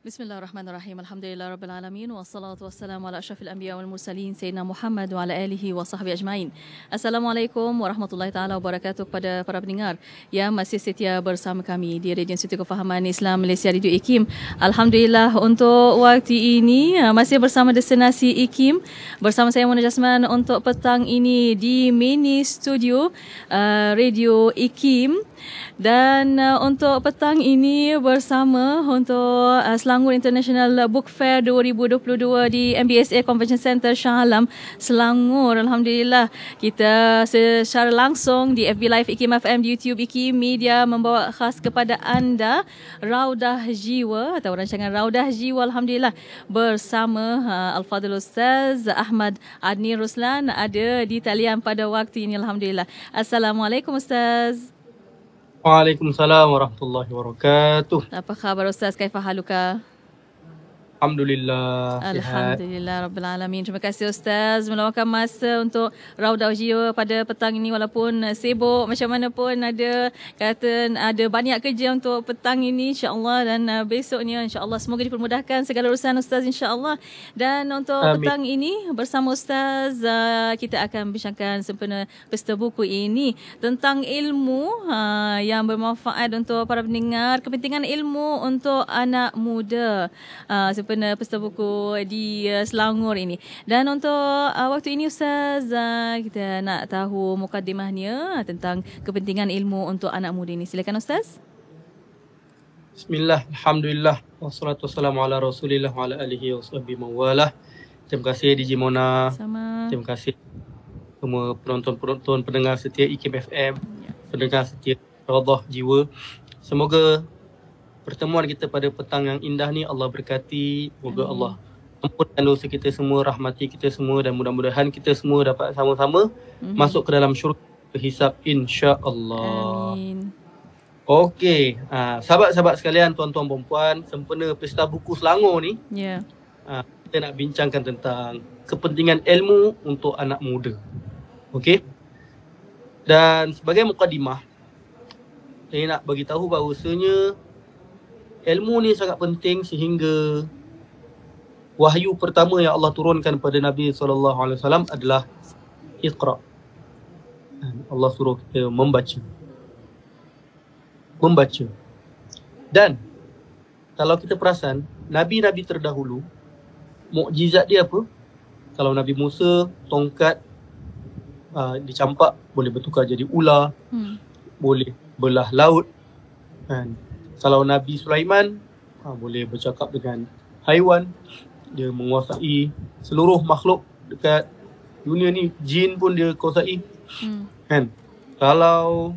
Bismillahirrahmanirrahim. Alhamdulillah rabbil alamin wassalatu wassalamu ala asyrafil anbiya wal mursalin sayyidina Muhammad wa ala alihi wa sahbihi ajmain. Assalamualaikum warahmatullahi taala wabarakatuh kepada para pendengar yang masih setia bersama kami di Radio Institut Kefahaman Islam Malaysia Radio IKIM. Alhamdulillah untuk waktu ini uh, masih bersama destinasi IKIM bersama saya Mona Jasman untuk petang ini di mini studio uh, Radio IKIM dan uh, untuk petang ini bersama untuk Selangor International Book Fair 2022 di MBSA Convention Center Shah Alam, Selangor. Alhamdulillah kita secara langsung di FB Live IKIM FM di YouTube IKIM Media membawa khas kepada anda Raudah Jiwa atau rancangan Raudah Jiwa Alhamdulillah bersama uh, Al-Fadhil Ustaz Ahmad Adni Ruslan ada di talian pada waktu ini Alhamdulillah. Assalamualaikum Ustaz. Waalaikumsalam warahmatullahi wabarakatuh. Apa khabar Ustaz? Kaifa haluka? Alhamdulillah. Alhamdulillah Rabbil Alamin. Terima kasih Ustaz meluangkan masa untuk Raudah Jiwa pada petang ini walaupun sibuk macam mana pun ada kata ada banyak kerja untuk petang ini insyaAllah dan uh, besoknya insyaAllah semoga dipermudahkan segala urusan Ustaz insyaAllah. Dan untuk Amin. petang ini bersama Ustaz uh, kita akan bincangkan sempena pesta buku ini tentang ilmu uh, yang bermanfaat untuk para pendengar, kepentingan ilmu untuk anak muda. Uh, pesta buku di uh, Selangor ini. Dan untuk uh, waktu ini Ustaz, uh, kita nak tahu mukadimahnya tentang kepentingan ilmu untuk anak muda ini. Silakan Ustaz. Bismillah, Alhamdulillah, wassalatu wassalamu ala rasulillah wa ala alihi wa sahbihi mawalah. Terima kasih DJ Mona. Sama. Terima kasih semua penonton-penonton pendengar setia IKIM FM, ya. pendengar setia Radah Jiwa. Semoga pertemuan kita pada petang yang indah ni Allah berkati semoga Amin. Allah ampunkan dosa kita semua rahmati kita semua dan mudah-mudahan kita semua dapat sama-sama mm-hmm. masuk ke dalam syurga berhisap insya-Allah. Amin. Okey, uh, sahabat-sahabat sekalian, tuan-tuan dan puan, sempena Pesta Buku Selangor ni, yeah. uh, kita nak bincangkan tentang kepentingan ilmu untuk anak muda. Okey. Dan sebagai mukadimah, saya nak bagi tahu bahawasanya ilmu ni sangat penting sehingga wahyu pertama yang Allah turunkan pada Nabi sallallahu alaihi wasallam adalah Iqra. Allah suruh kita membaca. Membaca. Dan kalau kita perasan, nabi-nabi terdahulu mukjizat dia apa? Kalau Nabi Musa tongkat uh, dicampak boleh bertukar jadi ular. Hmm. Boleh belah laut. Kan? Kalau Nabi Sulaiman ha, boleh bercakap dengan haiwan. Dia menguasai seluruh makhluk dekat dunia ni. Jin pun dia kuasai. Hmm. kan? Kalau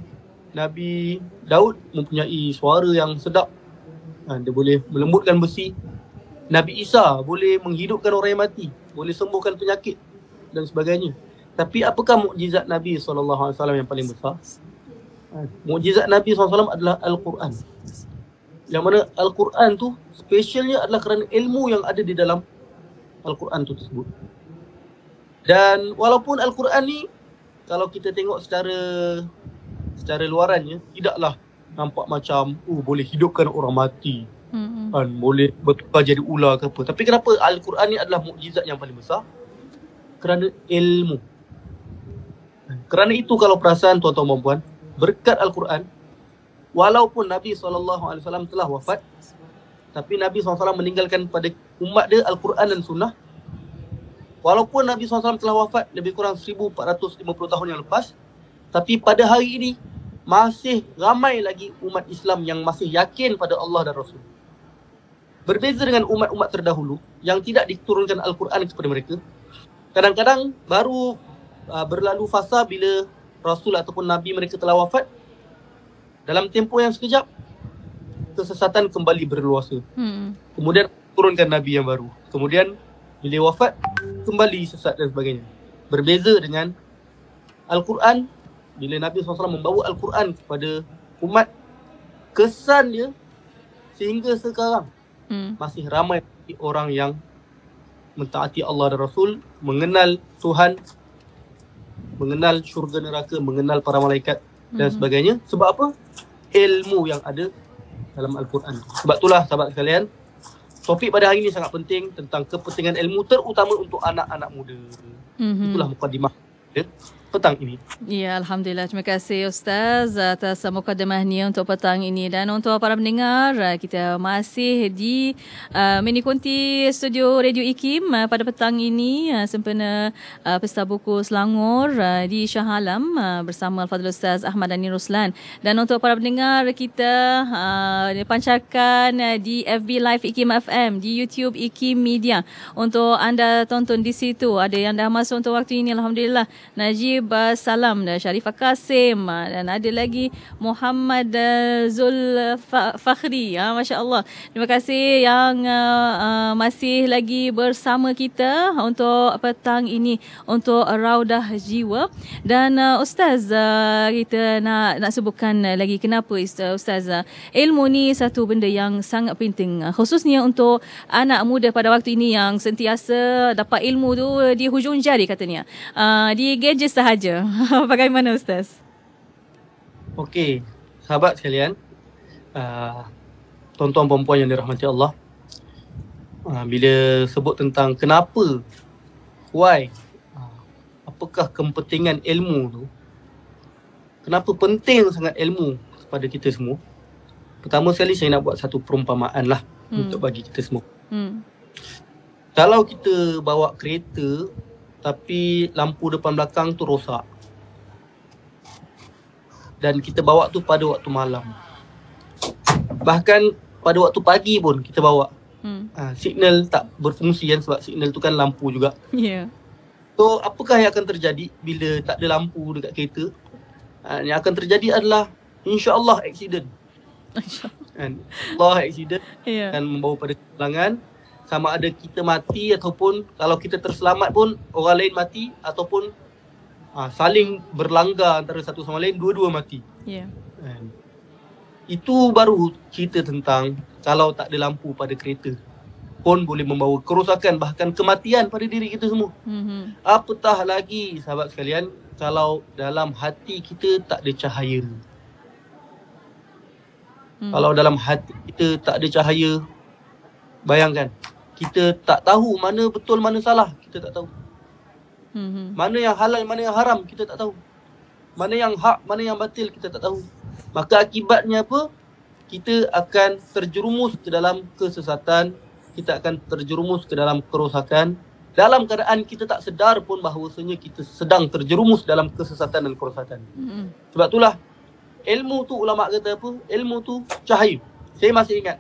Nabi Daud mempunyai suara yang sedap ha, dia boleh melembutkan besi. Nabi Isa boleh menghidupkan orang yang mati. Boleh sembuhkan penyakit dan sebagainya. Tapi apakah mukjizat Nabi SAW yang paling besar? Ha, mukjizat Nabi SAW adalah Al-Quran yang mana Al-Quran tu specialnya adalah kerana ilmu yang ada di dalam Al-Quran tu tersebut. Dan walaupun Al-Quran ni kalau kita tengok secara secara luarannya tidaklah nampak macam oh boleh hidupkan orang mati. Hmm. Kan boleh bertukar jadi ular ke apa. Tapi kenapa Al-Quran ni adalah mukjizat yang paling besar? Kerana ilmu. Kerana itu kalau perasaan tuan-tuan dan puan, berkat Al-Quran walaupun Nabi SAW telah wafat tapi Nabi SAW meninggalkan pada umat dia Al-Quran dan Sunnah. Walaupun Nabi SAW telah wafat lebih kurang 1450 tahun yang lepas tapi pada hari ini masih ramai lagi umat Islam yang masih yakin pada Allah dan Rasul. Berbeza dengan umat-umat terdahulu yang tidak diturunkan Al-Quran kepada mereka kadang-kadang baru uh, berlalu fasa bila Rasul ataupun Nabi mereka telah wafat dalam tempoh yang sekejap kesesatan kembali berluasa. Hmm. Kemudian turunkan nabi yang baru. Kemudian bila wafat kembali sesat dan sebagainya. Berbeza dengan Al-Quran bila Nabi SAW membawa Al-Quran kepada umat kesan dia sehingga sekarang hmm. masih ramai orang yang mentaati Allah dan Rasul, mengenal Tuhan, mengenal syurga neraka, mengenal para malaikat dan hmm. sebagainya. Sebab apa? Ilmu yang ada dalam Al-Quran. Sebab itulah sahabat sekalian, topik pada hari ini sangat penting tentang kepentingan ilmu terutama untuk anak-anak muda. Mm-hmm. Itulah mukadimah ya, petang ini. Ya, Alhamdulillah. Terima kasih Ustaz atas mukadimahnya untuk petang ini. Dan untuk para pendengar, kita masih di uh, Mini Kunti Studio Radio IKIM uh, pada petang ini uh, sempena uh, Pesta Buku Selangor uh, di Shah Alam uh, bersama Al-Fadhil Ustaz Ahmad Dani Ruslan. Dan untuk para pendengar, kita uh, dipancarkan uh, di FB Live IKIM FM, di YouTube IKIM Media. Untuk anda tonton di situ, ada yang dah masuk untuk waktu ini, Alhamdulillah. Najib Habib Salam dan Sharifah Kasim ah, dan ada lagi Muhammad ah, Zul Fakhri. Ha, Masya Allah. Terima kasih yang uh, masih lagi bersama kita untuk petang ini untuk Raudah Jiwa. Dan uh, Ustaz, uh, kita nak nak sebutkan lagi kenapa Ustaz uh, ilmu ni satu benda yang sangat penting. Uh, khususnya untuk anak muda pada waktu ini yang sentiasa dapat ilmu tu di hujung jari katanya. Uh, di gadget sahaja sahaja. Bagaimana Ustaz? Okey, sahabat sekalian. Uh, tuan-tuan perempuan yang dirahmati Allah. Uh, bila sebut tentang kenapa, why, uh, apakah kepentingan ilmu tu, kenapa penting sangat ilmu kepada kita semua. Pertama sekali saya nak buat satu perumpamaan lah hmm. untuk bagi kita semua. Hmm. Kalau kita bawa kereta tapi lampu depan belakang tu rosak. Dan kita bawa tu pada waktu malam. Bahkan pada waktu pagi pun kita bawa. Hmm. Ha, signal tak berfungsi kan sebab signal tu kan lampu juga. Yeah. So apakah yang akan terjadi bila tak ada lampu dekat kereta? Ha, yang akan terjadi adalah insya-Allah accident. Kan? Allah accident yeah. akan membawa pada kehilangan sama ada kita mati ataupun kalau kita terselamat pun orang lain mati ataupun uh, saling berlanggar antara satu sama lain dua-dua mati. Ya. Yeah. Itu baru cerita tentang kalau tak ada lampu pada kereta pun boleh membawa kerosakan bahkan kematian pada diri kita semua. Mm-hmm. Apatah lagi sahabat sekalian kalau dalam hati kita tak ada cahaya. Mm. Kalau dalam hati kita tak ada cahaya bayangkan kita tak tahu mana betul mana salah kita tak tahu. Hmm mana yang halal mana yang haram kita tak tahu. Mana yang hak mana yang batil kita tak tahu. Maka akibatnya apa? Kita akan terjerumus ke dalam kesesatan kita akan terjerumus ke dalam kerosakan. Dalam keadaan kita tak sedar pun bahawasanya kita sedang terjerumus dalam kesesatan dan kerosakan. Hmm sebab itulah ilmu tu ulama kata apa? Ilmu tu cahaya. Saya masih ingat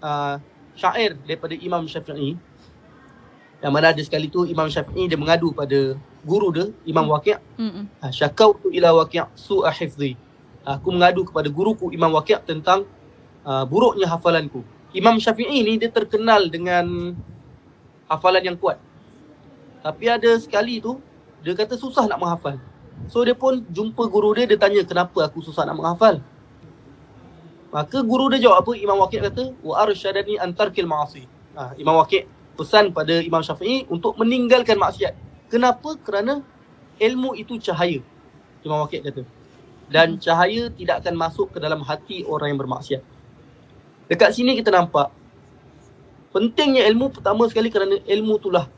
uh, syair daripada Imam Syafi'i. Yang mana ada sekali tu Imam Syafi'i dia mengadu pada guru dia Imam. Waqi' hmm. Ha, syakautu ila Waqi' su'a hifzi. Aku mengadu kepada guruku Imam Waqi' tentang uh, buruknya hafalanku. Imam Syafi'i ni dia terkenal dengan hafalan yang kuat. Tapi ada sekali tu dia kata susah nak menghafal. So dia pun jumpa guru dia dia tanya kenapa aku susah nak menghafal Maka guru dia jawab apa? Imam Waqi' kata, "Wa arsyadani an tarkil ma'asi." Ha, Imam Waqi' pesan pada Imam Syafi'i untuk meninggalkan maksiat. Kenapa? Kerana ilmu itu cahaya. Imam Waqi' kata. Dan cahaya tidak akan masuk ke dalam hati orang yang bermaksiat. Dekat sini kita nampak pentingnya ilmu pertama sekali kerana ilmu itulah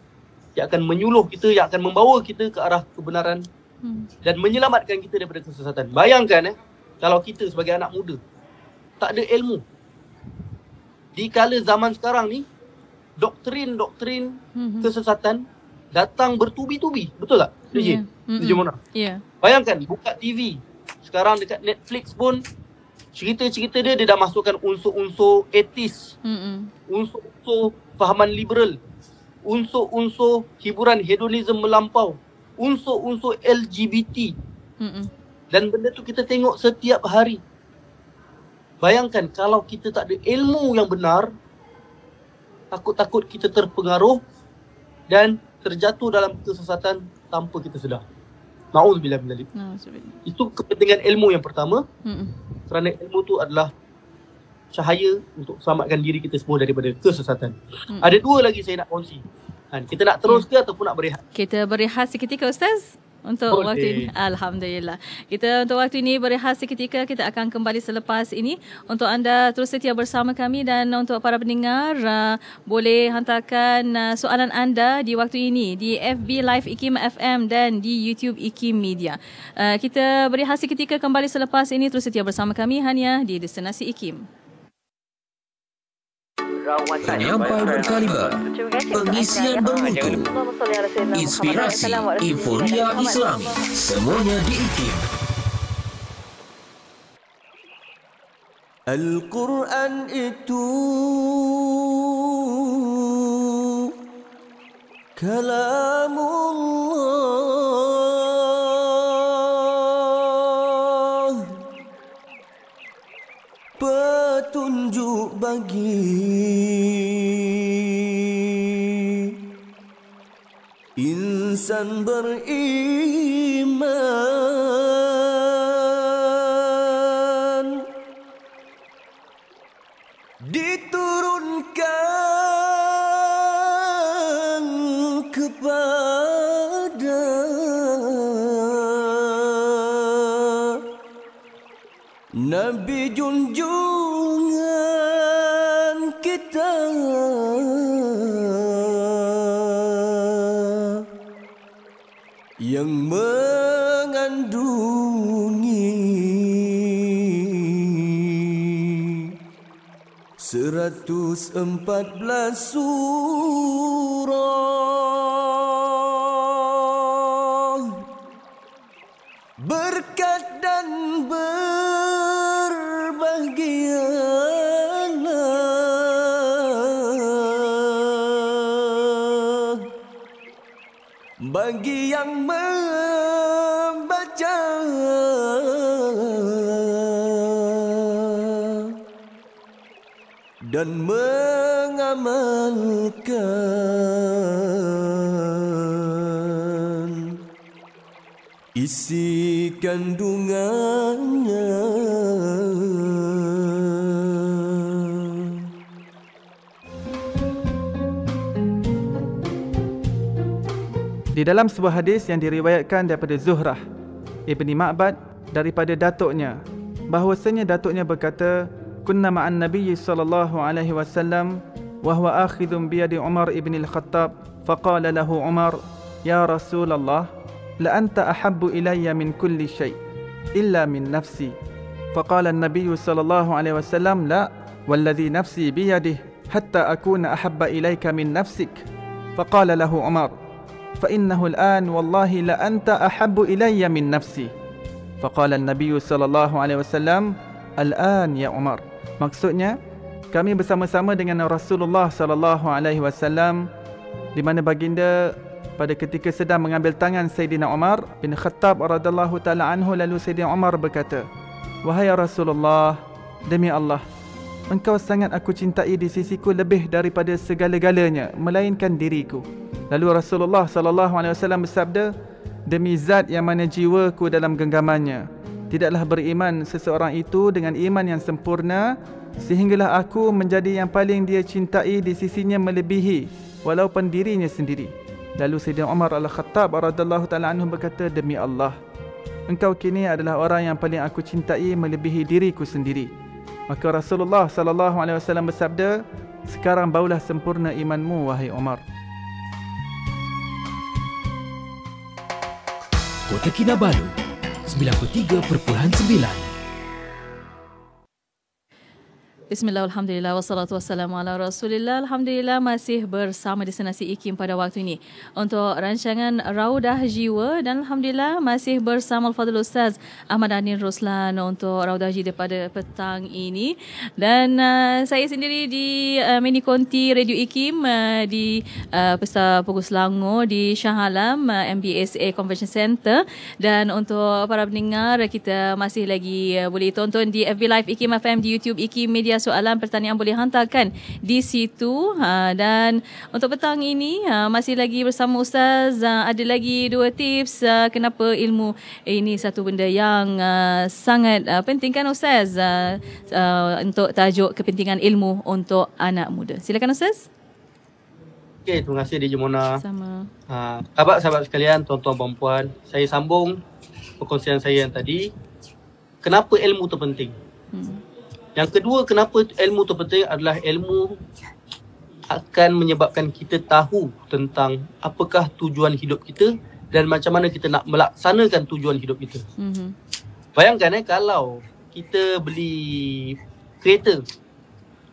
yang akan menyuluh kita, yang akan membawa kita ke arah kebenaran hmm. dan menyelamatkan kita daripada kesesatan. Bayangkan eh, kalau kita sebagai anak muda tak ada ilmu. Di kala zaman sekarang ni, doktrin-doktrin mm-hmm. kesesatan datang bertubi-tubi. Betul tak? DJ? Yeah. DJ Mona? Yeah. Bayangkan, buka TV. Sekarang dekat Netflix pun, cerita-cerita dia, dia dah masukkan unsur-unsur etis. Mm-hmm. Unsur-unsur fahaman liberal. Unsur-unsur hiburan hedonisme melampau. Unsur-unsur LGBT. Mm-hmm. Dan benda tu kita tengok setiap hari. Bayangkan kalau kita tak ada ilmu yang benar, takut-takut kita terpengaruh dan terjatuh dalam kesesatan tanpa kita sedar. Nauzubillah min dzalik. Itu kepentingan ilmu yang pertama. Mm-mm. Kerana ilmu tu adalah cahaya untuk selamatkan diri kita semua daripada kesesatan. Mm. Ada dua lagi saya nak kongsi. Ha, kita nak terus ke ataupun nak berehat? Kita berehat seketika Ustaz. Untuk Boleh. waktu ini. Alhamdulillah. Kita untuk waktu ini berehat seketika. Kita akan kembali selepas ini. Untuk anda terus setia bersama kami dan untuk para pendengar uh, boleh hantarkan uh, soalan anda di waktu ini di FB Live IKIM FM dan di YouTube IKIM Media. Uh, kita berehat seketika kembali selepas ini. Terus setia bersama kami hanya di Destinasi IKIM penyampai berkaliber, pengisian bermutu, inspirasi, inforia Islam, semuanya di IKIM. Al-Quran itu kalamullah petunjuk bagi. Insan beriman 114 surah. Dan mengamalkan isi kandungannya. Di dalam sebuah hadis yang diriwayatkan daripada Zuhrah Ibni Ma'bad daripada datuknya bahwasanya datuknya berkata كنا مع النبي صلى الله عليه وسلم وهو آخذ بيد عمر بن الخطاب فقال له عمر يا رسول الله لأنت أحب إلي من كل شيء إلا من نفسي. فقال النبي صلى الله عليه وسلم لا والذي نفسي بيده حتى أكون أحب إليك من نفسك. فقال له عمر فإنه الآن والله لأنت أحب إلي من نفسي. فقال النبي صلى الله عليه وسلم الآن يا عمر. Maksudnya kami bersama-sama dengan Rasulullah sallallahu alaihi wasallam di mana baginda pada ketika sedang mengambil tangan Sayyidina Umar bin Khattab radhiyallahu taala anhu lalu Sayyidina Umar berkata wahai Rasulullah demi Allah engkau sangat aku cintai di sisiku lebih daripada segala-galanya melainkan diriku. Lalu Rasulullah sallallahu alaihi wasallam bersabda, "Demi zat yang mana jiwaku dalam genggamannya, tidaklah beriman seseorang itu dengan iman yang sempurna sehinggalah aku menjadi yang paling dia cintai di sisinya melebihi walaupun dirinya sendiri." Lalu Sayyidina Umar Al-Khattab radhiyallahu taala anhu berkata, "Demi Allah, engkau kini adalah orang yang paling aku cintai melebihi diriku sendiri." Maka Rasulullah sallallahu alaihi wasallam bersabda, "Sekarang baulah sempurna imanmu wahai Umar." Kota Kinabalu 93.9 Bismillah, Alhamdulillah, wassalatu wassalamu ala rasulillah. Alhamdulillah masih bersama destinasi IKIM pada waktu ini. Untuk rancangan Raudah Jiwa Dan Alhamdulillah masih bersama Al-Fadhil Ustaz Ahmad Anin Roslan Untuk Raudah Jiwa pada petang ini. Dan uh, saya sendiri di uh, mini konti Radio IKIM uh, Di uh, Pesta Pukul Selangor Di Shah Alam uh, MBSA Convention Center Dan untuk para pendengar Kita masih lagi uh, boleh tonton di FB Live IKIM FM Di YouTube IKIM Media soalan pertanyaan boleh hantarkan di situ ha, dan untuk petang ini ha, masih lagi bersama Ustaz ha, ada lagi dua tips ha, kenapa ilmu ini satu benda yang ha, sangat ha, penting kan Ustaz ha, ha, untuk tajuk kepentingan ilmu untuk anak muda silakan Ustaz Okay, terima kasih DJ Mona. Sama. Ha, sahabat-sahabat sekalian, tuan-tuan dan puan, saya sambung perkongsian saya yang tadi. Kenapa ilmu tu penting? Hmm. Yang kedua, kenapa ilmu tu penting adalah ilmu akan menyebabkan kita tahu tentang apakah tujuan hidup kita dan macam mana kita nak melaksanakan tujuan hidup kita. Mhm. Bayangkan eh kalau kita beli kereta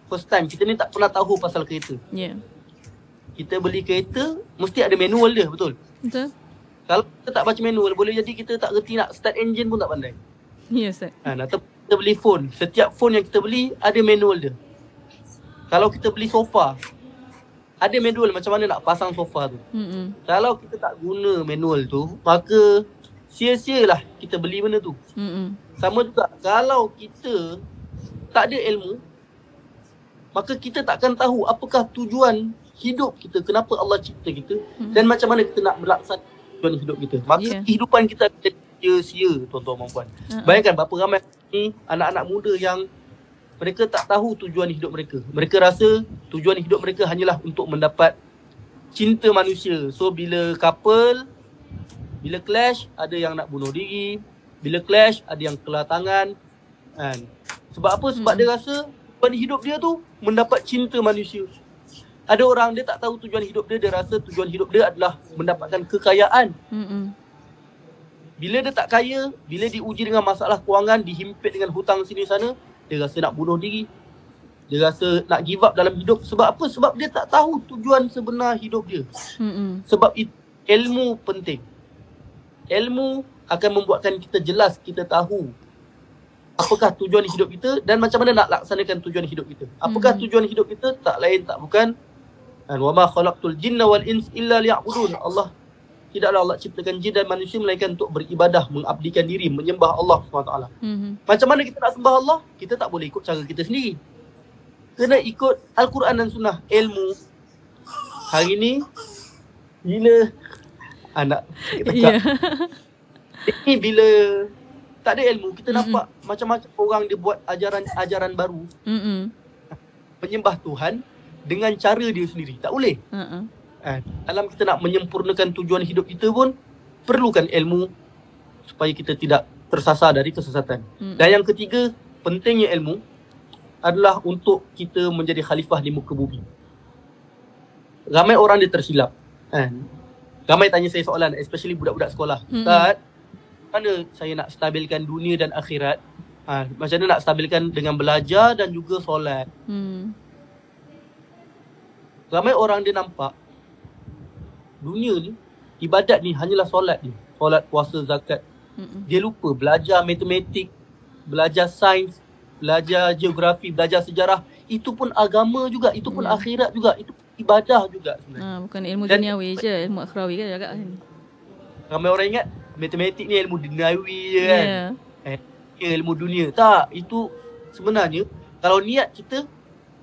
first time kita ni tak pernah tahu pasal kereta. Ya. Kita beli kereta mesti ada manual dia betul. Betul? Kalau kita tak baca manual boleh jadi kita tak reti nak start engine pun tak pandai. Ya, Ustaz. Kan atau kita beli phone, setiap phone yang kita beli ada manual dia. Kalau kita beli sofa ada manual macam mana nak pasang sofa tu. Hmm. Kalau kita tak guna manual tu maka sia-sialah kita beli benda tu. Hmm. Sama juga kalau kita tak ada ilmu maka kita takkan tahu apakah tujuan hidup kita, kenapa Allah cipta kita Hmm. dan macam mana kita nak melaksanakan tujuan hidup kita. Maka Yeah. kehidupan kita akan jadi sia-sia tuan-tuan dan puan. Uh-uh. Bayangkan berapa ramai ni anak-anak muda yang mereka tak tahu tujuan hidup mereka. Mereka rasa tujuan hidup mereka hanyalah untuk mendapat cinta manusia. So bila couple, bila clash ada yang nak bunuh diri, bila clash ada yang kelar tangan. Kan? Sebab apa? Sebab Mm-mm. dia rasa tujuan hidup dia tu mendapat cinta manusia. Ada orang dia tak tahu tujuan hidup dia, dia rasa tujuan hidup dia adalah mendapatkan kekayaan. Hmm. Bila dia tak kaya, bila diuji dengan masalah kewangan, dihimpit dengan hutang sini sana, dia rasa nak bunuh diri. Dia rasa nak give up dalam hidup. Sebab apa? Sebab dia tak tahu tujuan sebenar hidup dia. Hmm. Sebab itu ilmu penting. Ilmu akan membuatkan kita jelas, kita tahu apakah tujuan hidup kita dan macam mana nak laksanakan tujuan hidup kita. Apakah Hmm. tujuan hidup kita? Tak lain tak bukan dan wa ma khalaqtul jinna wal ins illa liya'budun. Allah tidaklah Allah ciptakan jin dan manusia melainkan untuk beribadah, mengabdikan diri, menyembah Allah SWT. Hmm. Macam mana kita nak sembah Allah? Kita tak boleh ikut cara kita sendiri. Kena ikut Al-Quran dan Sunnah. Ilmu. Hari ni, bila anak kita Ya. Ini bila tak ada ilmu, kita Mm-mm. nampak macam-macam orang dia buat ajaran-ajaran baru. Hmm. Menyembah Tuhan dengan cara dia sendiri. Tak boleh. Hmm. Kan? Dalam kita nak menyempurnakan tujuan hidup kita pun, perlukan ilmu supaya kita tidak tersasar dari kesesatan. Hmm. Dan yang ketiga, pentingnya ilmu adalah untuk kita menjadi khalifah di muka bumi. Ramai orang dia tersilap. Kan? Ramai tanya saya soalan, especially budak-budak sekolah. Mm-mm. Ustaz, mana saya nak stabilkan dunia dan akhirat? Ha, macam mana nak stabilkan dengan belajar dan juga solat? Hmm. Ramai orang dia nampak dunia ni, ibadat ni hanyalah solat ni. Solat, puasa, zakat. Hmm. Dia lupa belajar matematik, belajar sains, belajar geografi, belajar sejarah. Itu pun agama juga, itu pun Ya. akhirat juga, itu ibadah juga sebenarnya. Ha, bukan ilmu Dan- duniawi je, ilmu akhrawi kan agak kan. Ramai orang ingat matematik ni ilmu duniawi je kan. Ya. Ya, ilmu dunia. Tak, itu sebenarnya kalau niat kita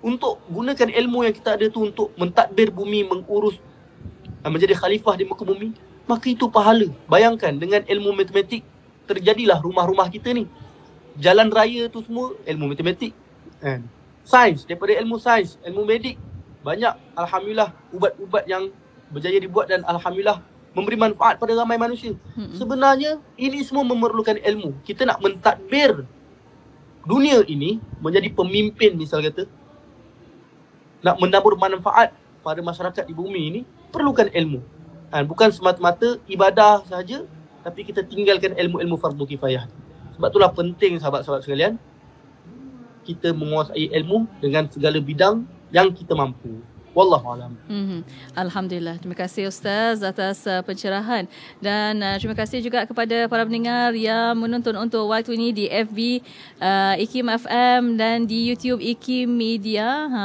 untuk gunakan ilmu yang kita ada tu untuk mentadbir bumi, mengurus menjadi khalifah di muka bumi, maka itu pahala. Bayangkan dengan ilmu matematik terjadilah rumah-rumah kita ni. Jalan raya tu semua ilmu matematik. Kan? Sains, daripada ilmu sains, ilmu medik, banyak alhamdulillah ubat-ubat yang berjaya dibuat dan alhamdulillah memberi manfaat pada ramai manusia. Hmm. Sebenarnya ini semua memerlukan ilmu. Kita nak mentadbir dunia ini menjadi pemimpin misal kata nak menabur manfaat pada masyarakat di bumi ini perlukan ilmu. Dan bukan semata-mata ibadah saja tapi kita tinggalkan ilmu-ilmu fardu kifayah. Sebab itulah penting sahabat-sahabat sekalian kita menguasai ilmu dengan segala bidang yang kita mampu. Wallahu alam. Mhm. Alhamdulillah. Terima kasih Ustaz atas uh, pencerahan dan uh, terima kasih juga kepada para pendengar yang menonton untuk waktu ini di FB uh, IKIM FM dan di YouTube IKIM Media. Ha,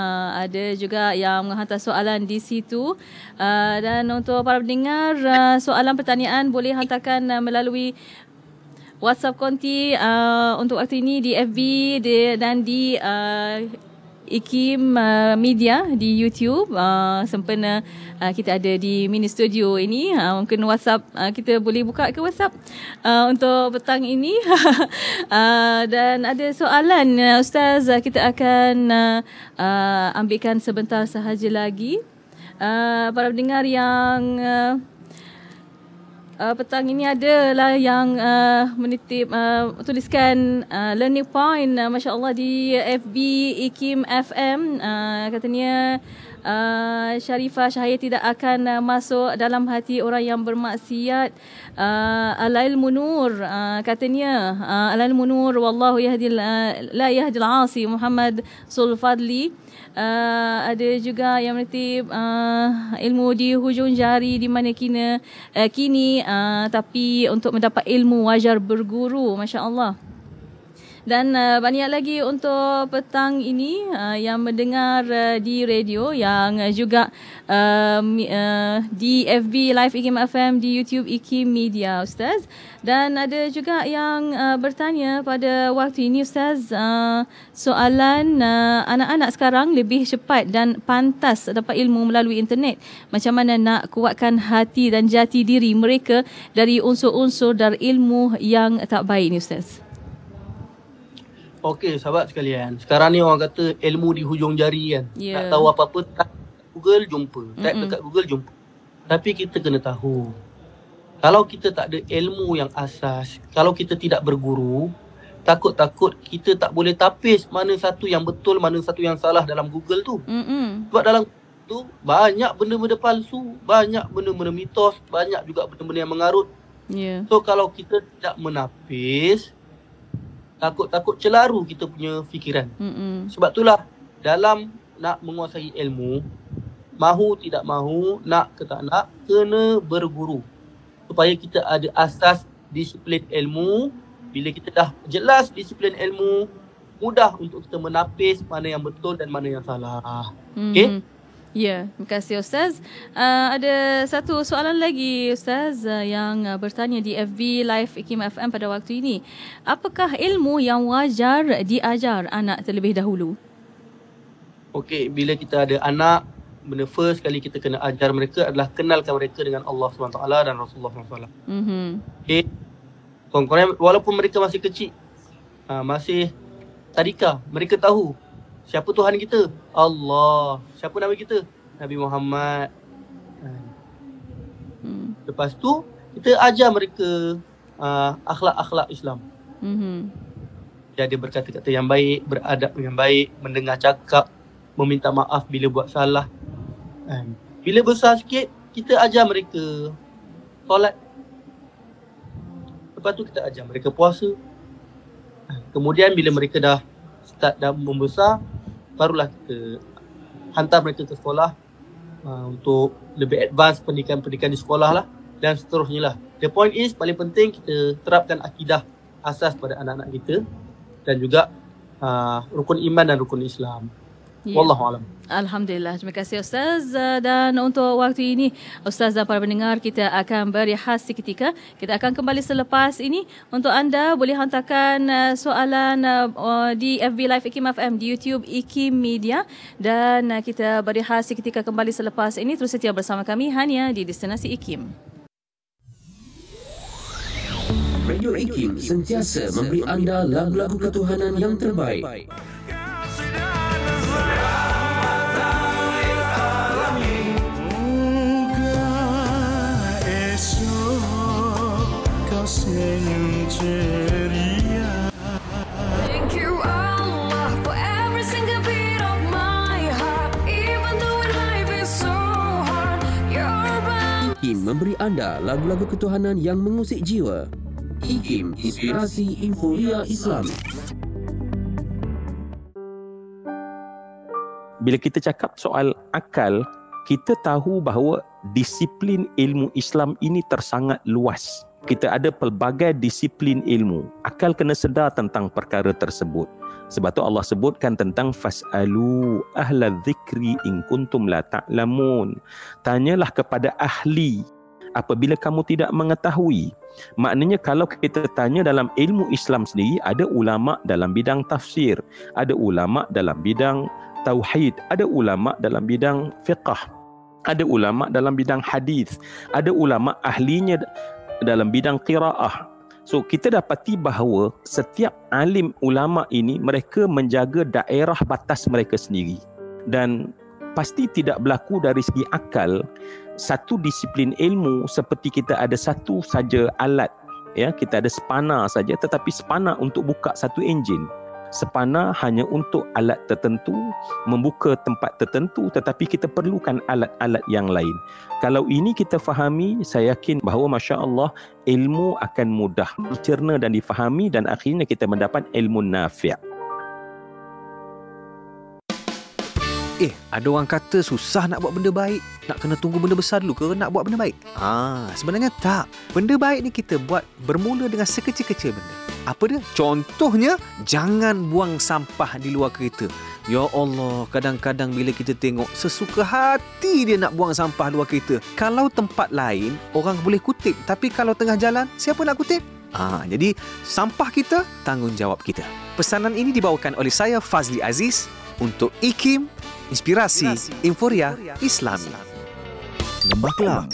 ada juga yang menghantar soalan di situ. Uh, dan untuk para pendengar uh, soalan pertanyaan boleh hantarkan uh, melalui WhatsApp konti uh, untuk waktu ini di FB di, dan di uh, IKIM uh, Media di YouTube uh, sempena uh, kita ada di mini studio ini. Uh, mungkin WhatsApp uh, kita boleh buka ke WhatsApp uh, untuk petang ini. Uh, dan ada soalan uh, Ustaz uh, kita akan uh, uh, ambilkan sebentar sahaja lagi. Uh, para pendengar yang uh, uh, petang ini adalah yang uh, menitip uh, tuliskan uh, learning point uh, masya-Allah di FB Ikim FM uh, katanya uh, Sharifah Syahir tidak akan uh, masuk dalam hati orang yang bermaksiat. Uh, alail munur uh, katanya uh, alail munur wallahu yahdil uh, la yahdil asi Muhammad Sulfadli uh, ada juga yang menitip uh, ilmu di hujung jari di mana kini uh, kini uh, tapi untuk mendapat ilmu wajar berguru masya-Allah dan uh, banyak lagi untuk petang ini uh, yang mendengar uh, di radio yang uh, juga uh, uh, di FB Live IKIM FM di YouTube IKIM Media Ustaz. Dan ada juga yang uh, bertanya pada waktu ini Ustaz uh, soalan uh, anak-anak sekarang lebih cepat dan pantas dapat ilmu melalui internet. Macam mana nak kuatkan hati dan jati diri mereka dari unsur-unsur dari ilmu yang tak baik ni Ustaz Okey, sahabat sekalian. Sekarang ni orang kata ilmu di hujung jari kan. Ya. Nak tahu apa-apa, tak Google jumpa. Mm-mm. dekat Google jumpa. Tapi kita kena tahu. Kalau kita tak ada ilmu yang asas, kalau kita tidak berguru, takut-takut kita tak boleh tapis mana satu yang betul, mana satu yang salah dalam Google tu. Mm-mm. Sebab dalam tu banyak benda-benda palsu, banyak benda-benda mitos, banyak juga benda-benda yang mengarut. Ya. So kalau kita tidak menapis, takut-takut celaru kita punya fikiran. Mm-mm. Sebab itulah dalam nak menguasai ilmu, mahu tidak mahu, nak ke tak nak, kena berguru. Supaya kita ada asas disiplin ilmu. Bila kita dah jelas disiplin ilmu, mudah untuk kita menapis mana yang betul dan mana yang salah. Okey? Mhm. Ya, terima kasih Ustaz. Uh, ada satu soalan lagi Ustaz uh, yang uh, bertanya di FB Live Ikim FM pada waktu ini. Apakah ilmu yang wajar diajar anak terlebih dahulu? Okey, bila kita ada anak, benda first kali kita kena ajar mereka adalah kenalkan mereka dengan Allah SWT dan Rasulullah SAW. Mhm. Okay. Kawan-kawan walaupun mereka masih kecil, uh, masih tadika, mereka tahu siapa Tuhan kita? Allah. Siapa Nabi kita? Nabi Muhammad. Uh, Hmm. lepas tu kita ajar mereka uh, akhlak-akhlak Islam. Mhm. Dia berkata-kata yang baik, beradab yang baik, mendengar cakap, meminta maaf bila buat salah. Kan? Bila besar sikit, kita ajar mereka solat. Lepas tu kita ajar mereka puasa. Ha, Kemudian bila mereka dah start dah membesar, barulah kita hantar mereka ke sekolah uh, untuk lebih advance pendidikan-pendidikan di sekolah lah dan seterusnya lah. The point is paling penting kita terapkan akidah asas pada anak-anak kita dan juga uh, rukun iman dan rukun Islam. Ya. Wallahu alam. Alhamdulillah. Terima kasih Ustaz. Uh, Dan untuk waktu ini, Ustaz dan para pendengar, kita akan berehat seketika. Kita akan kembali selepas ini. Untuk anda, boleh hantarkan uh, soalan uh, uh, di FB Live Ikim FM, di YouTube Ikim Media. Dan uh, kita berehat seketika kembali selepas ini. Terus setia bersama kami hanya di Destinasi Ikim. Radio Ikim sentiasa memberi anda lagu-lagu ketuhanan yang terbaik. Ikim memberi anda lagu-lagu ketuhanan yang mengusik jiwa. Ikim, inspirasi euforia Islam. bila kita cakap soal akal, kita tahu bahawa disiplin ilmu Islam ini tersangat luas. Kita ada pelbagai disiplin ilmu. Akal kena sedar tentang perkara tersebut. Sebab tu Allah sebutkan tentang fasalu ahla dzikri in kuntum la ta'lamun. Tanyalah kepada ahli apabila kamu tidak mengetahui. Maknanya kalau kita tanya dalam ilmu Islam sendiri ada ulama dalam bidang tafsir, ada ulama dalam bidang tauhid, ada ulama dalam bidang fiqh, ada ulama dalam bidang hadis, ada ulama ahlinya dalam bidang qiraah. So kita dapati bahawa setiap alim ulama ini mereka menjaga daerah batas mereka sendiri. Dan pasti tidak berlaku dari segi akal satu disiplin ilmu seperti kita ada satu saja alat ya kita ada spana saja tetapi spana untuk buka satu enjin spana hanya untuk alat tertentu membuka tempat tertentu tetapi kita perlukan alat-alat yang lain. Kalau ini kita fahami saya yakin bahawa masya-Allah ilmu akan mudah dicerna dan difahami dan akhirnya kita mendapat ilmu nafi' Eh, ada orang kata susah nak buat benda baik. Nak kena tunggu benda besar dulu ke nak buat benda baik? Ah, sebenarnya tak. Benda baik ni kita buat bermula dengan sekecil-kecil benda. Apa dia? Contohnya, jangan buang sampah di luar kereta. Ya Allah, kadang-kadang bila kita tengok sesuka hati dia nak buang sampah luar kereta. Kalau tempat lain, orang boleh kutip. Tapi kalau tengah jalan, siapa nak kutip? Ah, jadi sampah kita, tanggungjawab kita. Pesanan ini dibawakan oleh saya Fazli Aziz untuk IKIM Inspirasi Inforia Islami. Lembah Kelang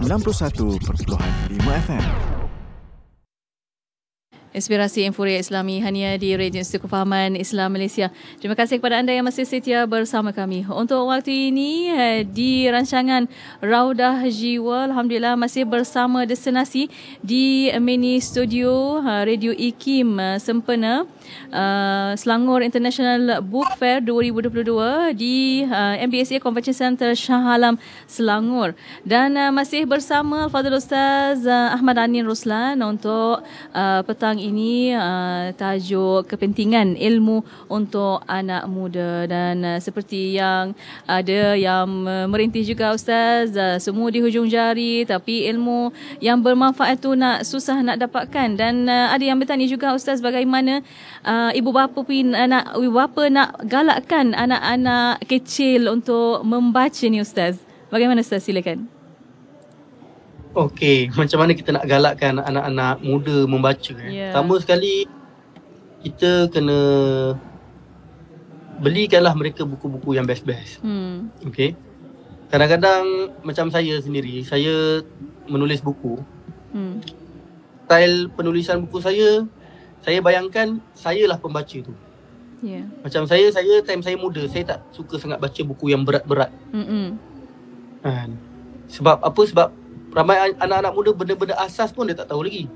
91.5 FM Inspirasi Inforia Islami hanya di Radio Institut Kefahaman Islam Malaysia. Terima kasih kepada anda yang masih setia bersama kami. Untuk waktu ini eh, di rancangan Raudah Jiwa, Alhamdulillah masih bersama destinasi di mini studio eh, Radio IKIM eh, Sempena Selangor International Book Fair 2022 di MBSA Convention Center Shah Alam Selangor dan masih bersama Fadil Ustaz Ahmad Anin Ruslan untuk petang ini uh, tajuk kepentingan ilmu untuk anak muda. Dan uh, seperti yang ada yang uh, merintih juga Ustaz uh, semua di hujung jari tapi ilmu yang bermanfaat tu nak susah nak dapatkan. Dan uh, ada yang bertanya juga Ustaz bagaimana uh, ibu bapa pun uh, nak ibu bapa nak galakkan anak-anak kecil untuk membaca ni Ustaz? Bagaimana Ustaz? Silakan Okey, macam mana kita nak galakkan anak-anak muda membaca eh? Ya. Pertama sekali kita kena belikanlah mereka buku-buku yang best-best. hmm Okey. Kadang-kadang macam saya sendiri, saya menulis buku. hmm Style penulisan buku saya, saya bayangkan sayalah pembaca tu. ya Macam saya, saya time saya muda, saya tak suka sangat baca buku yang berat-berat. hmm Kan? Sebab apa? Sebab ramai an- anak-anak muda benda-benda asas pun dia tak tahu lagi.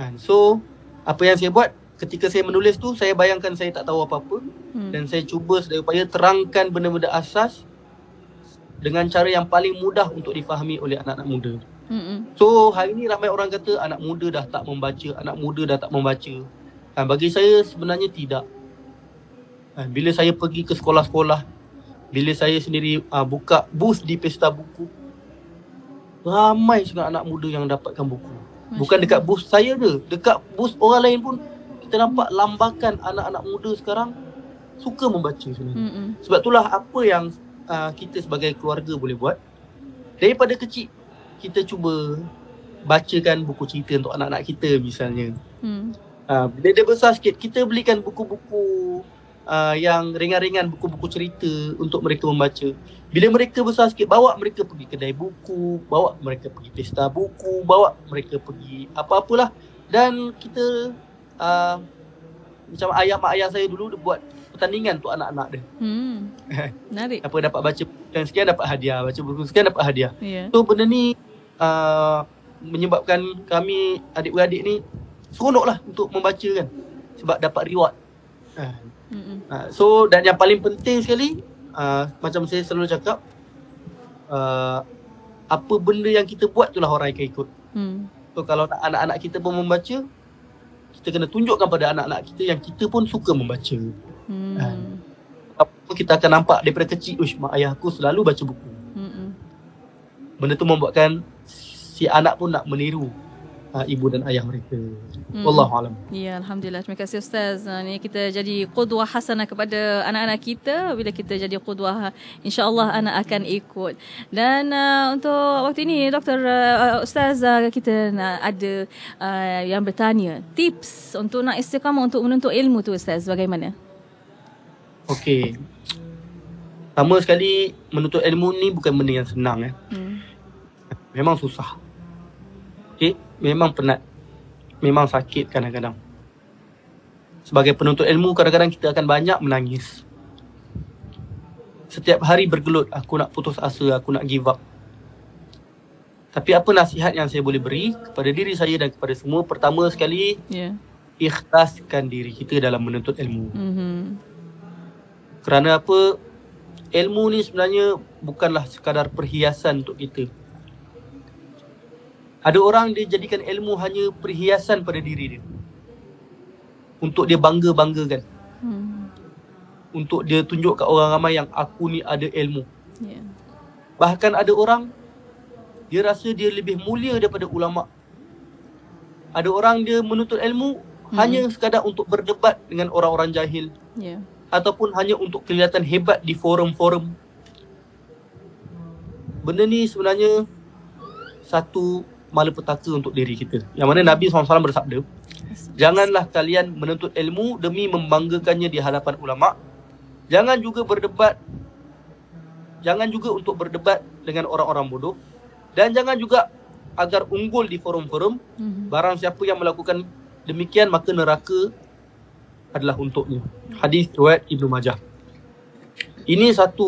Kan? So, apa yang saya buat ketika saya menulis tu, saya bayangkan saya tak tahu apa-apa hmm dan saya cuba sedaya upaya terangkan benda-benda asas dengan cara yang paling mudah untuk difahami oleh anak-anak muda. hmm So, hari ni ramai orang kata anak muda dah tak membaca, anak muda dah tak membaca. Kan, bagi saya sebenarnya tidak. Kan, bila saya pergi ke sekolah-sekolah, bila saya sendiri uh, buka booth di pesta buku, ramai sangat anak muda yang dapatkan buku. Bukan dekat booth saya je, dekat booth orang lain pun kita nampak lambakan anak-anak muda sekarang suka membaca sebenarnya. hmm Sebab itulah apa yang uh, kita sebagai keluarga boleh buat. Daripada kecil kita cuba bacakan buku cerita untuk anak-anak kita misalnya. hmm Uh, bila dia besar sikit kita belikan buku-buku uh, yang ringan-ringan buku-buku cerita untuk mereka membaca. Bila mereka besar sikit bawa mereka pergi kedai buku, bawa mereka pergi pesta buku, bawa mereka pergi apa-apalah dan kita uh, macam ayah mak ayah saya dulu dia buat pertandingan untuk anak-anak dia. hmm menarik Apa dapat baca yang sekian dapat hadiah, baca buku sekian dapat hadiah. ya So benda ni uh, menyebabkan kami adik-beradik ni seronok lah untuk membaca kan. Sebab dapat reward. Uh, hmm uh, so dan yang paling penting sekali uh, macam saya selalu cakap uh, apa benda yang kita buat itulah orang akan ikut. hmm So kalau nak anak-anak kita pun membaca kita kena tunjukkan pada anak-anak kita yang kita pun suka membaca. hmm Apa kita akan nampak daripada kecil, ush mak ayah aku selalu baca buku. hmm Benda tu membuatkan si anak pun nak meniru uh, ibu dan ayah mereka. Hmm. Wallahu alam. Ya, Alhamdulillah. Terima kasih Ustaz. Uh, Ni kita jadi qudwah hasanah kepada anak-anak kita. Bila kita jadi qudwah, insyaAllah anak akan ikut. Dan uh, untuk waktu ini, Doktor uh, Ustaz, uh, kita nak ada uh, yang bertanya. Tips untuk nak istiqamah untuk menuntut ilmu tu Ustaz, bagaimana? Okey. Pertama sekali menuntut ilmu ni bukan benda yang senang eh. Hmm. Memang susah. Okey, memang penat. Memang sakit kadang-kadang. Sebagai penuntut ilmu kadang-kadang kita akan banyak menangis. setiap hari bergelut aku nak putus asa, aku nak give up. Tapi apa nasihat yang saya boleh beri kepada diri saya dan kepada semua? Pertama sekali, Ya. ikhlaskan diri kita dalam menuntut ilmu. Mhm. Kerana apa? Ilmu ni sebenarnya bukanlah sekadar perhiasan untuk kita. Ada orang dia jadikan ilmu hanya perhiasan pada diri dia. Untuk dia bangga-banggakan. Hmm. Untuk dia tunjuk kat orang ramai yang aku ni ada ilmu. Ya. Bahkan ada orang dia rasa dia lebih mulia daripada ulama. Ada orang dia menuntut ilmu Hmm. hanya sekadar untuk berdebat dengan orang-orang jahil Ya. ataupun hanya untuk kelihatan hebat di forum-forum. Benda ni sebenarnya satu malapetaka untuk diri kita. Yang mana Nabi SAW bersabda, janganlah kalian menuntut ilmu demi membanggakannya di hadapan ulama. Jangan juga berdebat jangan juga untuk berdebat dengan orang-orang bodoh dan jangan juga agar unggul di forum-forum Mhm. barang siapa yang melakukan demikian maka neraka adalah untuknya. Hadis riwayat Ibnu Majah. Ini satu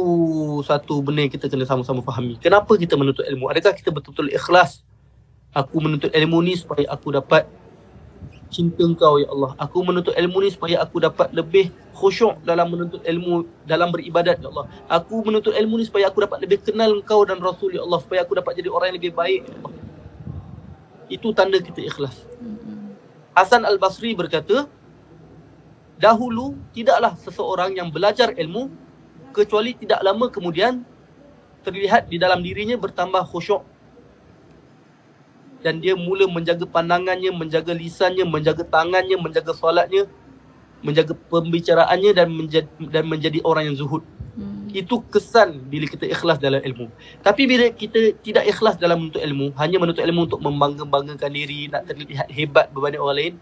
satu benda yang kita kena sama-sama fahami. Kenapa kita menuntut ilmu? Adakah kita betul-betul ikhlas? Aku menuntut ilmu ni supaya aku dapat cinta engkau ya Allah. Aku menuntut ilmu ni supaya aku dapat lebih khusyuk dalam menuntut ilmu dalam beribadat ya Allah. Aku menuntut ilmu ni supaya aku dapat lebih kenal engkau dan Rasul ya Allah. Supaya aku dapat jadi orang yang lebih baik ya Allah. Itu tanda kita ikhlas. Mhm. Hasan Al-Basri berkata, dahulu tidaklah seseorang yang belajar ilmu kecuali tidak lama kemudian terlihat di dalam dirinya bertambah khusyuk dan dia mula menjaga pandangannya, menjaga lisannya, menjaga tangannya, menjaga solatnya, menjaga pembicaraannya dan menjadi, dan menjadi orang yang zuhud. Hmm. Itu kesan bila kita ikhlas dalam ilmu. Tapi bila kita tidak ikhlas dalam menuntut ilmu, hanya menuntut ilmu untuk membangga-banggakan diri, nak terlihat hebat berbanding orang lain,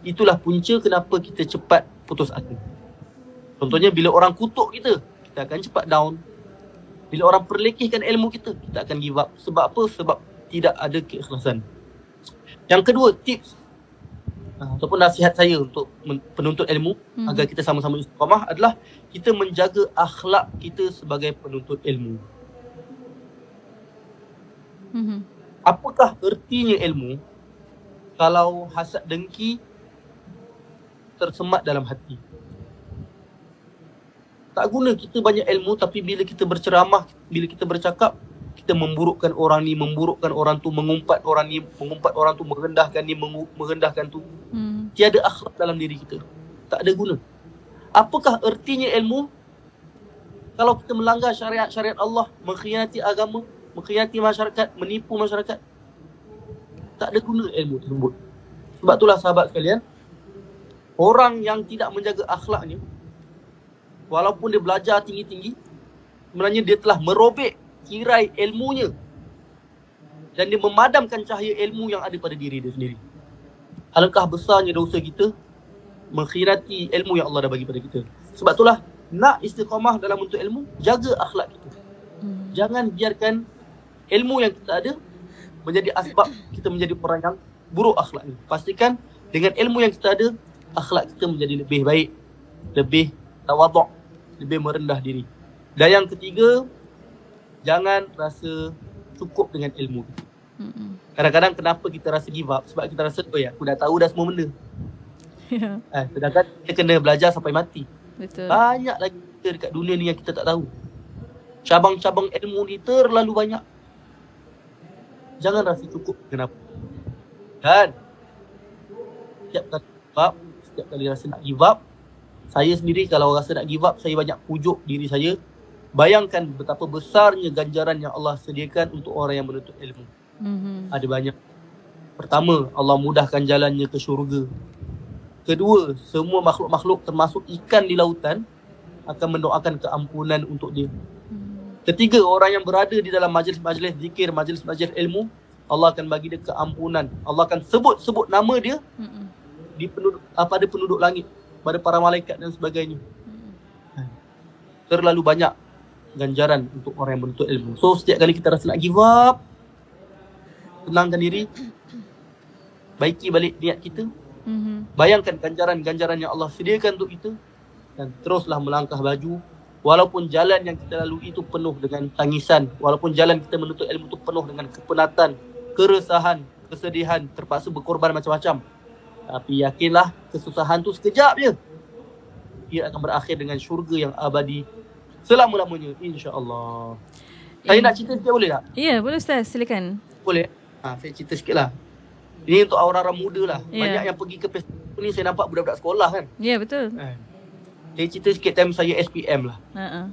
itulah punca kenapa kita cepat putus asa. Contohnya bila orang kutuk kita, kita akan cepat down. Bila orang perlekehkan ilmu kita, kita akan give up. Sebab apa? Sebab tidak ada keikhlasan. Yang kedua, tips uh, ataupun nasihat saya untuk penuntut ilmu Mhm. agar kita sama-sama istiqamah adalah kita menjaga akhlak kita sebagai penuntut ilmu. Mhm. Apakah ertinya ilmu kalau hasad dengki tersemat dalam hati? Tak guna kita banyak ilmu tapi bila kita berceramah, bila kita bercakap, kita memburukkan orang ni, memburukkan orang tu, mengumpat orang ni, mengumpat orang tu, merendahkan ni, mengu- merendahkan tu. Hmm. Tiada akhlak dalam diri kita. Tak ada guna. Apakah ertinya ilmu kalau kita melanggar syariat-syariat Allah, mengkhianati agama, mengkhianati masyarakat, menipu masyarakat? Tak ada guna ilmu tersebut. Sebab itulah sahabat sekalian, orang yang tidak menjaga akhlaknya, walaupun dia belajar tinggi-tinggi, sebenarnya dia telah merobek kirai ilmunya dan dia memadamkan cahaya ilmu yang ada pada diri dia sendiri. Alangkah besarnya dosa kita mengkhirati ilmu yang Allah dah bagi pada kita. Sebab itulah nak istiqamah dalam untuk ilmu, jaga akhlak kita. Hmm. Jangan biarkan ilmu yang kita ada menjadi asbab kita menjadi orang yang buruk akhlak ni. Pastikan dengan ilmu yang kita ada, akhlak kita menjadi lebih baik, lebih tawaduk, lebih merendah diri. Dan yang ketiga, jangan rasa cukup dengan ilmu. Mhm. Kadang-kadang kenapa kita rasa give up? Sebab kita rasa, oh ya, aku dah tahu dah semua benda. Ya, Eh, sedangkan kita kena belajar sampai mati. betul. Banyak lagi kita dekat dunia ni yang kita tak tahu. Cabang-cabang ilmu ni terlalu banyak. Jangan rasa cukup. Kenapa? Dan setiap kali give up, setiap kali rasa nak give up, saya sendiri kalau rasa nak give up, saya banyak pujuk diri saya. Bayangkan betapa besarnya ganjaran yang Allah sediakan untuk orang yang menuntut ilmu. Mhm. Ada banyak. Pertama, Allah mudahkan jalannya ke syurga. Kedua, semua makhluk-makhluk termasuk ikan di lautan akan mendoakan keampunan untuk dia. Hmm. Ketiga, orang yang berada di dalam majlis-majlis zikir, majlis-majlis ilmu, Allah akan bagi dia keampunan. Allah akan sebut-sebut nama dia Mhm. di penduduk ah, pada penduduk langit, pada para malaikat dan sebagainya. Mhm. Terlalu banyak ganjaran untuk orang yang menuntut ilmu. So, setiap kali kita rasa nak give up, tenangkan diri, baiki balik niat kita, Mhm. Bayangkan ganjaran-ganjaran yang Allah sediakan untuk kita dan teruslah melangkah baju Walaupun jalan yang kita lalui itu penuh dengan tangisan, walaupun jalan kita menuntut ilmu itu penuh dengan kepenatan, keresahan, kesedihan, terpaksa berkorban macam-macam. Tapi yakinlah kesusahan tu sekejap je. Ia akan berakhir dengan syurga yang abadi selama-lamanya insya-Allah. Saya nak cerita sikit boleh tak? Ya, boleh Ustaz, silakan. Boleh. Ha, saya cerita sikit lah. Ini untuk orang-orang muda lah. Ya. Banyak yang pergi ke festival ni saya nampak budak-budak sekolah kan. Ya, betul. Kan? Saya cerita sikit time saya SPM lah. Ha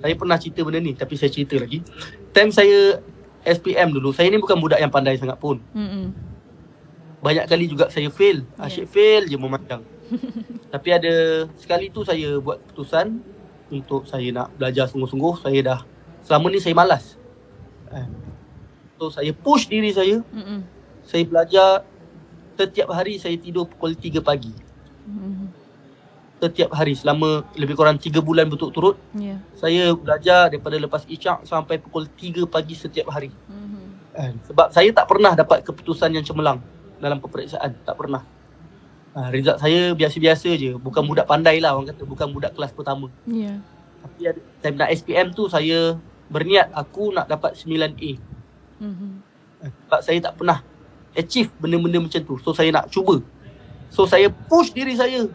Saya pernah cerita benda ni tapi saya cerita lagi. Time saya SPM dulu, saya ni bukan budak yang pandai sangat pun. Hmm. Banyak kali juga saya fail. Ya. Asyik fail je memandang. tapi ada sekali tu saya buat keputusan untuk saya nak belajar sungguh-sungguh. Saya dah, selama ni saya malas. Kan? So saya push diri saya. Hmm. Saya belajar setiap hari saya tidur pukul 3 pagi. Hmm. Setiap hari selama lebih kurang 3 bulan berturut-turut. Ya. Saya belajar daripada lepas isyak sampai pukul 3 pagi setiap hari. Hmm. Kan? Sebab saya tak pernah dapat keputusan yang cemerlang dalam peperiksaan. Tak pernah. Ha, result saya biasa-biasa je. Bukan budak pandai lah orang kata. Bukan budak kelas pertama. Ya. Tapi ada, time nak SPM tu saya berniat aku nak dapat 9A. Hmm. Sebab saya tak pernah achieve benda-benda macam tu. So saya nak cuba. So saya push diri saya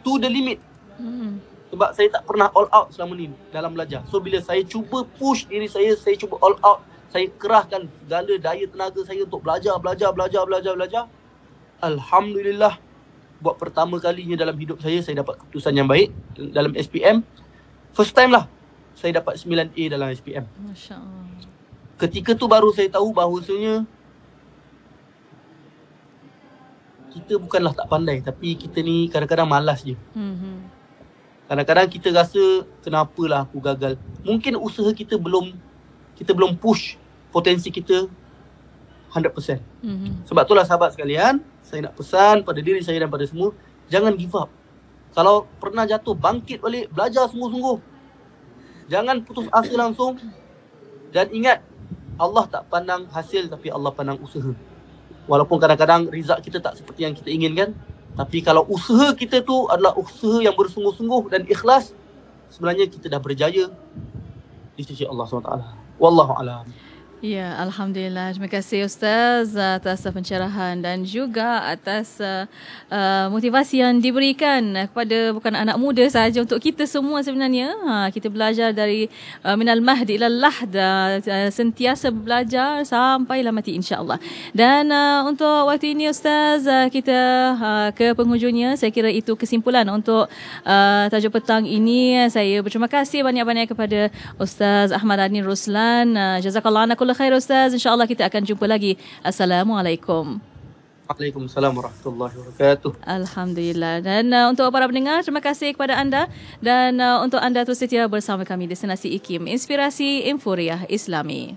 to the limit. Hmm. Sebab saya tak pernah all out selama ni dalam belajar. So bila saya cuba push diri saya, saya cuba all out, saya kerahkan segala daya tenaga saya untuk belajar, belajar, belajar, belajar, belajar. Alhamdulillah buat pertama kalinya dalam hidup saya saya dapat keputusan yang baik dalam SPM. First time lah saya dapat 9A dalam SPM. Masya-Allah. Ketika tu baru saya tahu bahawasanya kita bukanlah tak pandai tapi kita ni kadang-kadang malas je. Hmm. Kadang-kadang kita rasa kenapalah aku gagal. Mungkin usaha kita belum kita belum push potensi kita 100%. Hmm. Sebab itulah sahabat sekalian, saya nak pesan pada diri saya dan pada semua, jangan give up. Kalau pernah jatuh, bangkit balik, belajar sungguh-sungguh. Jangan putus asa langsung. Dan ingat, Allah tak pandang hasil tapi Allah pandang usaha. Walaupun kadang-kadang result kita tak seperti yang kita inginkan, tapi kalau usaha kita tu adalah usaha yang bersungguh-sungguh dan ikhlas, sebenarnya kita dah berjaya di sisi Allah SWT. Wallahu a'lam. Ya, Alhamdulillah. Terima kasih Ustaz atas pencerahan dan juga atas uh, motivasi yang diberikan kepada bukan anak muda sahaja untuk kita semua sebenarnya. Ha, kita belajar dari uh, minal mahdi ilal lahda, uh, sentiasa belajar sampailah mati insya-Allah. Dan uh, untuk waktu ini Ustaz, uh, kita uh, ke penghujungnya. Saya kira itu kesimpulan untuk uh, tajuk petang ini. Saya berterima kasih banyak-banyak kepada Ustaz Ahmad Ani Ruslan. Uh, jazakallah anakullah khair Ustaz. InsyaAllah kita akan jumpa lagi. Assalamualaikum. Waalaikumsalam warahmatullahi wabarakatuh. Alhamdulillah. Dan uh, untuk para pendengar, terima kasih kepada anda. Dan uh, untuk anda terus setia bersama kami, Destinasi IKIM, Inspirasi Inforiah Islami.